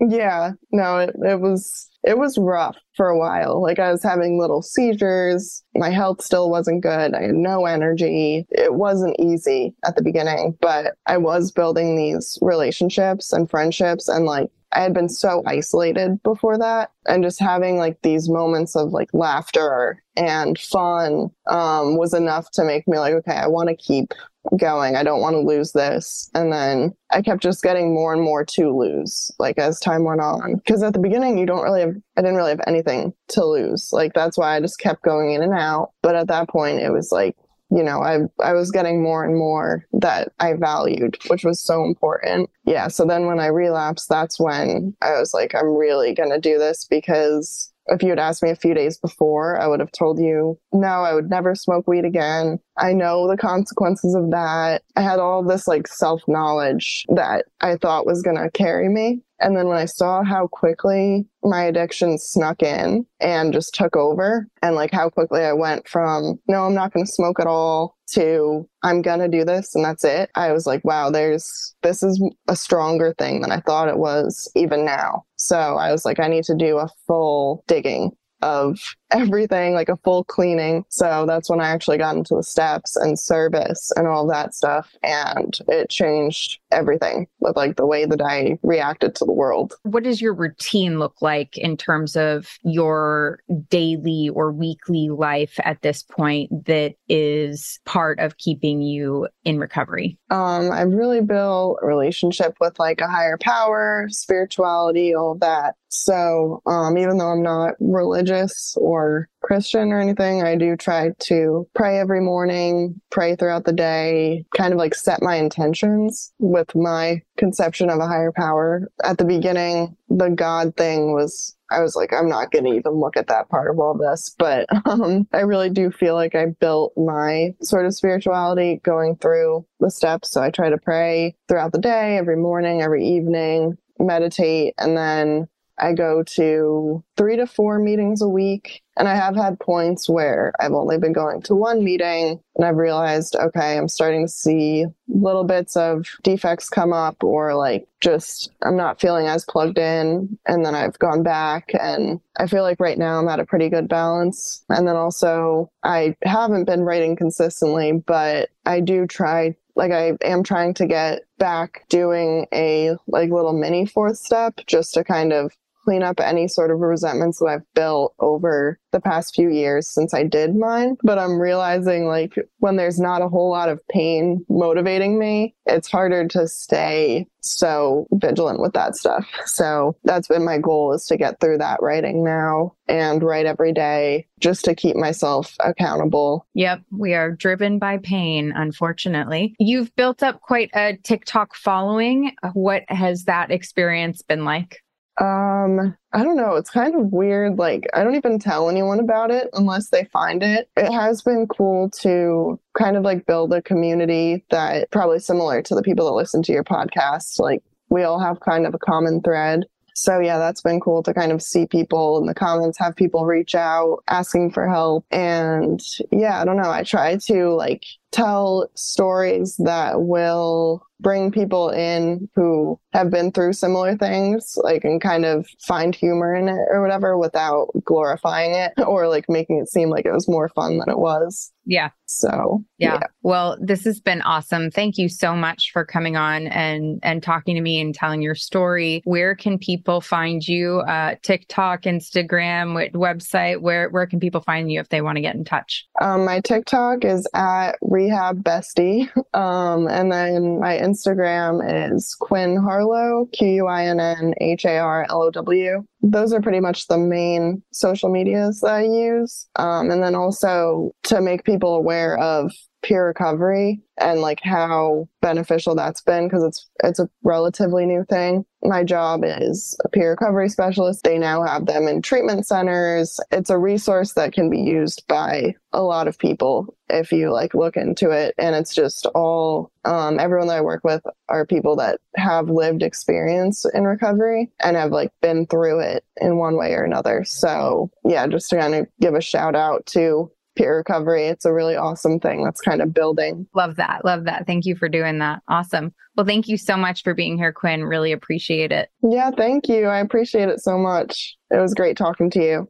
yeah, no, it, it was it was rough for a while. Like I was having little seizures. My health still wasn't good. I had no energy. It wasn't easy at the beginning, but I was building these relationships and friendships and like I had been so isolated before that. And just having like these moments of like laughter and fun um, was enough to make me like, okay, I want to keep going. I don't want to lose this. And then I kept just getting more and more to lose, like as time went on. Because at the beginning, you don't really have, I didn't really have anything to lose. Like that's why I just kept going in and out. But at that point, it was like, you know, I I was getting more and more that I valued, which was so important. Yeah. So then when I relapsed, that's when I was like, I'm really gonna do this because if you had asked me a few days before, I would have told you, no, I would never smoke weed again. I know the consequences of that. I had all this like self knowledge that I thought was going to carry me. And then when I saw how quickly my addiction snuck in and just took over, and like how quickly I went from, no, I'm not going to smoke at all to, I'm going to do this and that's it, I was like, wow, there's, this is a stronger thing than I thought it was even now. So I was like, I need to do a full digging of everything, like a full cleaning. So that's when I actually got into the steps and service and all that stuff. And it changed everything with like the way that I reacted to the world. What does your routine look like in terms of your daily or weekly life at this point that is part of keeping you in recovery? Um, I've really built a relationship with like a higher power, spirituality, all that. So um, even though I'm not religious or Christian or anything. I do try to pray every morning, pray throughout the day, kind of like set my intentions with my conception of a higher power. At the beginning, the God thing was I was like, I'm not going to even look at that part of all this. But um, I really do feel like I built my sort of spirituality going through the steps. So I try to pray throughout the day, every morning, every evening, meditate, and then I go to three to four meetings a week. And I have had points where I've only been going to one meeting and I've realized, okay, I'm starting to see little bits of defects come up or like just I'm not feeling as plugged in. And then I've gone back and I feel like right now I'm at a pretty good balance. And then also I haven't been writing consistently, but I do try like I am trying to get back doing a like little mini fourth step just to kind of clean up any sort of resentments that I've built over the past few years since I did mine. But I'm realizing like when there's not a whole lot of pain motivating me, it's harder to stay so vigilant with that stuff. So that's been my goal is to get through that writing now and write every day just to keep myself accountable. Yep, we are driven by pain, unfortunately. You've built up quite a TikTok following. What has that experience been like? Um, I don't know. It's kind of weird. Like, I don't even tell anyone about it unless they find it. It has been cool to kind of like build a community that probably similar to the people that listen to your podcast. Like, we all have kind of a common thread. So yeah, that's been cool to kind of see people in the comments, have people reach out asking for help. And yeah, I don't know. I try to like tell stories that will bring people in who have been through similar things, like, and kind of find humor in it or whatever without glorifying it or like making it seem like it was more fun than it was. Yeah. So, yeah. yeah. Well, this has been awesome. Thank you so much for coming on and and talking to me and telling your story. Where can people find you? Uh, TikTok, Instagram, website? Where where can people find you if they want to get in touch? Um, my TikTok is at rehab bestie. Um, and then my Instagram is Quinn Harlow, Q U I N N H A R L O W. Those are pretty much the main social medias that I use. Um, and then also to make people aware of peer recovery and like how beneficial that's been because it's it's a relatively new thing. My job is a peer recovery specialist. They now have them in treatment centers. It's a resource that can be used by a lot of people if you like look into it and it's just all um, everyone that I work with are people that have lived experience in recovery and have like been through it in one way or another. So yeah, just to kind of give a shout out to peer recovery. It's a really awesome thing that's kind of building. Love that. Love that. Thank you for doing that. Awesome. Well, thank you so much for being here, Quinn. Really appreciate it. Yeah, thank you. I appreciate it so much. It was great talking to you.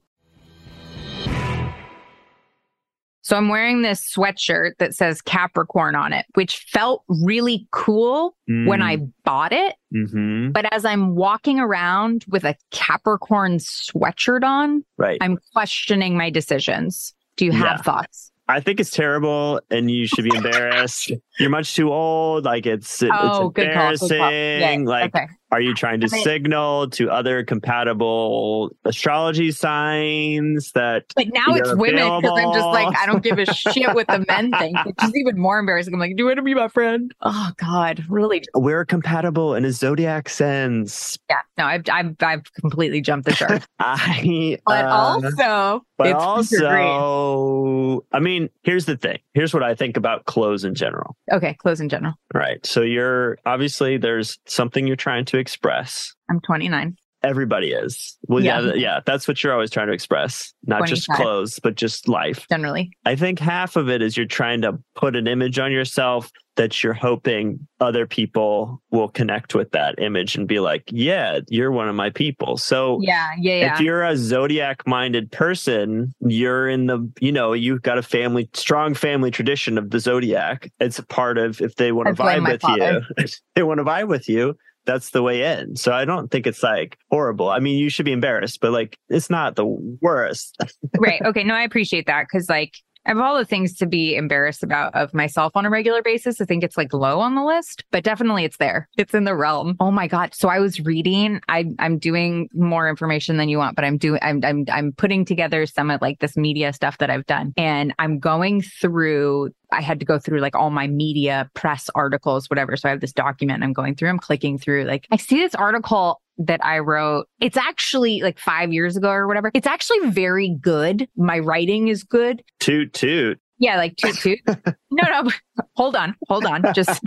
So I'm wearing this sweatshirt that says Capricorn on it, which felt really cool mm. when I bought it. Mm-hmm. But as I'm walking around with a Capricorn sweatshirt on, right. I'm questioning my decisions. Do you have yeah. thoughts? I think it's terrible and you should be embarrassed. You're much too old. Like it's, oh, it's embarrassing. Good call, good call. Yeah. Like, okay. Are you trying to signal to other compatible astrology signs that? But now it's women because I'm just like, I don't give a shit what the men think, which is even more embarrassing. I'm like, do you want to be my friend? Oh God, really? We're compatible in a zodiac sense. Yeah, no, I've, I've, I've completely jumped the shark. I, but uh, also, but also, I mean, here's the thing. Here's what I think about clothes in general. Okay, clothes in general. Right. So you're obviously there's something you're trying to express. I'm 29. Everybody is. Well, yeah, yeah, yeah that's what you're always trying to express. Not 25. just clothes, but just life. Generally. I think half of it is you're trying to put an image on yourself that you're hoping other people will connect with that image and be like, yeah, you're one of my people. So yeah, yeah, yeah. if you're a zodiac minded person, you're in the, you know, you've got a family, strong family tradition of the zodiac. It's a part of if they want to vibe with father. you, they want to vibe with you. That's the way in. So I don't think it's like horrible. I mean, you should be embarrassed, but like it's not the worst. right. Okay. No, I appreciate that because like of all the things to be embarrassed about of myself on a regular basis, I think it's like low on the list, but definitely it's there. It's in the realm. Oh my God. So I was reading, I, I'm doing more information than you want, but I'm doing, I'm, I'm, I'm putting together some of like this media stuff that I've done and I'm going through I had to go through like all my media press articles, whatever. So I have this document I'm going through. I'm clicking through like I see this article that I wrote. It's actually like five years ago or whatever. It's actually very good. My writing is good. Toot toot. Yeah, like toot toot. no, no. Hold on, hold on. Just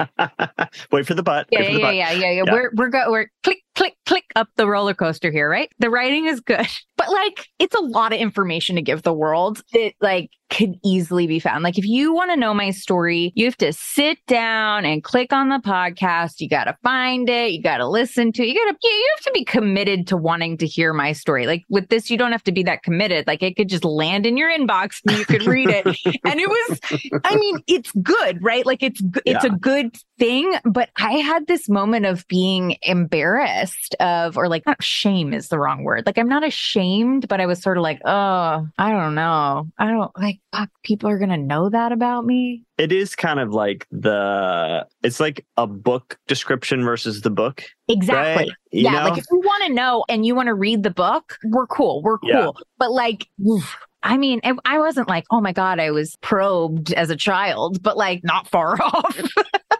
wait for the butt. Yeah, yeah, yeah, yeah, yeah, yeah. We're we're go we're click click click up the roller coaster here, right? The writing is good, but like it's a lot of information to give the world. It like could easily be found. Like if you want to know my story, you have to sit down and click on the podcast. You got to find it. You got to listen to it. You got to, you have to be committed to wanting to hear my story. Like with this, you don't have to be that committed. Like it could just land in your inbox and you could read it. and it was, I mean, it's good, right? Like it's, it's yeah. a good thing. But I had this moment of being embarrassed embarrassed of, or like, shame is the wrong word. Like, I'm not ashamed, but I was sort of like, oh, I don't know. I don't like, fuck, people are going to know that about me. It is kind of like the, it's like a book description versus the book. Exactly. Right? Yeah. know? Like, if you want to know and you want to read the book, we're cool. We're cool. Yeah. But like, oof, I mean, I- I wasn't like, oh my God, I was probed as a child, but like not far off.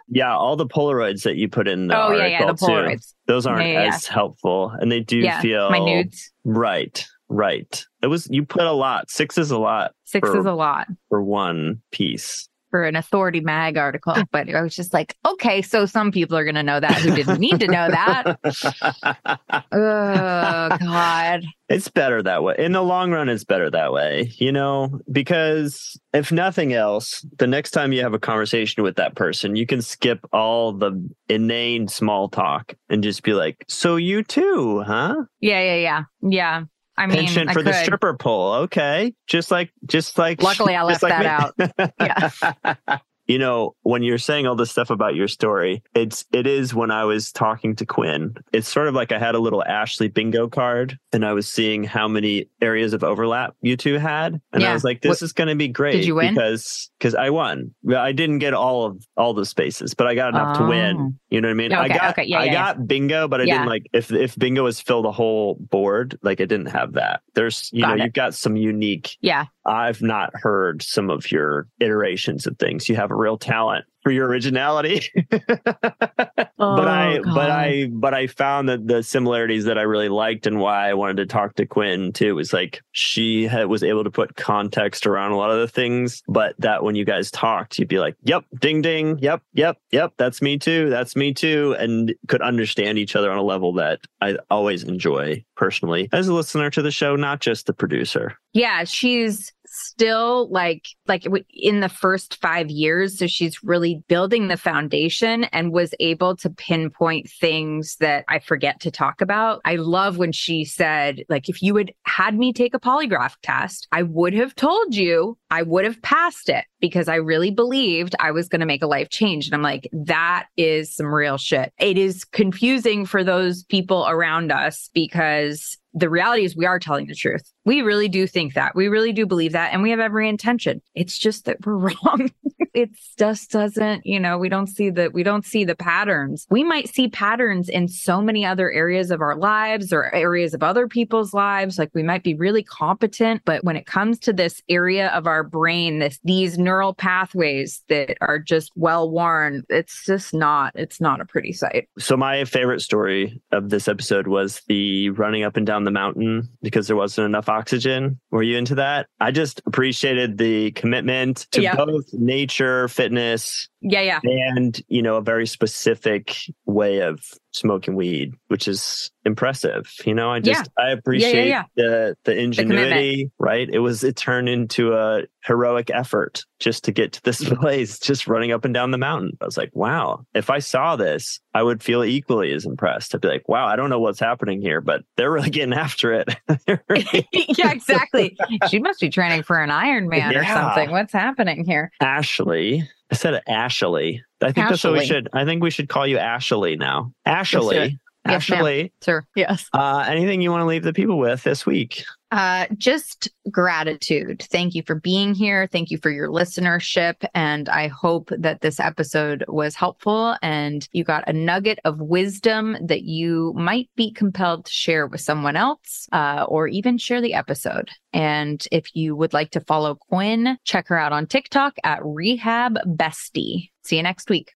Yeah, all the Polaroids that you put in the oh, yeah, yeah. The article, too, Polaroids. those aren't Yeah, yeah, as helpful, and they do Yeah. feel My nudes. Right, right. It was you put a lot. Six is a lot Six for- is a lot. for one piece. For an authority mag article but i was just like okay so some people are going to know that who didn't need to know that. Oh god. It's better that way. In the long run, it's better that way, you know, because if nothing else, the next time you have a conversation with that person, you can skip all the inane small talk and just be like, So you too, huh? yeah yeah yeah. Yeah i mean for the stripper pole. Okay. Just like, just like, Luckily, I left like that out. Yeah. you know, when you're saying all this stuff about your story, it's, it is when I was talking to Quinn, it's sort of like I had a little Ashley bingo card and I was seeing how many areas of overlap you two had. And I was like, this What- is going to be great. Did you win? Because, because I won. Well, I didn't get all of all the spaces, but I got enough to Oh. win. You know what I mean? I Okay, got, okay, yeah, I yeah, got bingo, but I Yeah. didn't like, if, if bingo has filled a whole board, like I didn't have that. There's, you Got know, it. you've got some unique yeah I've not heard some of your iterations of things. You have a real talent for your originality. but I Oh, but I but I found that the similarities that I really liked and why I wanted to talk to Quinn too was like she had, was able to put context around a lot of the things, but that when you guys talked, you'd be like, "Yep, ding ding, yep, yep, yep, that's me too, that's me too," and could understand each other on a level that I always enjoy personally as a listener to the show, not just the producer. yeah she's still like like in the first 5 years so she's really building the foundation and was able to pinpoint things that I forget to talk about. I love when she said like if you had had me take a polygraph test, I would have told you I would have passed it because I really believed I was going to make a life change and I'm like that is some real shit. It is confusing for those people around us because the reality is we are telling the truth. We really do think that. We really do believe that. And we have every intention. It's just that we're wrong. it just doesn't, you know, we don't see the we don't see the patterns. We might see patterns in so many other areas of our lives or areas of other people's lives. Like we might be really competent, but when it comes to this area of our brain, this these neural pathways that are just well worn, it's just not, it's not a pretty sight. So my favorite story of this episode was the running up and down the mountain because there wasn't enough oxygen. Were you into that? I just appreciated the commitment to Yeah. both nature, fitness, Yeah, yeah. and you know a very specific way of smoking weed, which is impressive. You know, I just I appreciate yeah. the the commitment. ingenuity. right? It was it turned into a heroic effort just to get to this place, just running up and down the mountain. I was like, wow, if I saw this, I would feel equally as impressed. I'd be like, wow, I don't know what's happening here, but they're really getting after it. Yeah, exactly. She must be training for an Iron Man or something. What's happening here? Ashley. I said Ashley. I think that's what we should. I think we should call you Ashley now. Ashley. Yes. Ashley. Sir. Yes. Uh, anything you want to leave the people with this week? Uh, just gratitude. Thank you for being here. Thank you for your listenership. And I hope that this episode was helpful and you got a nugget of wisdom that you might be compelled to share with someone else uh, or even share the episode. And if you would like to follow Quinn, check her out on TikTok at Rehab Bestie. See you next week.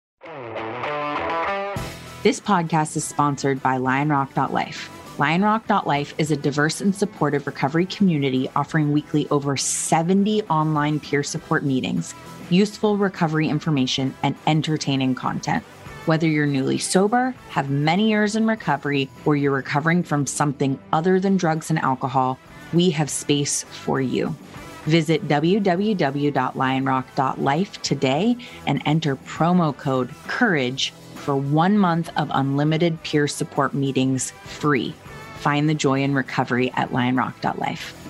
This podcast is sponsored by LionRock.life. LionRock.life is a diverse and supportive recovery community offering weekly over 70 online peer support meetings, useful recovery information, and entertaining content. Whether you're newly sober, have many years in recovery, or you're recovering from something other than drugs and alcohol, we have space for you. Visit www.lionrock.life today and enter promo code COURAGE for one month of unlimited peer support meetings free. Find the joy in recovery at lionrock.life.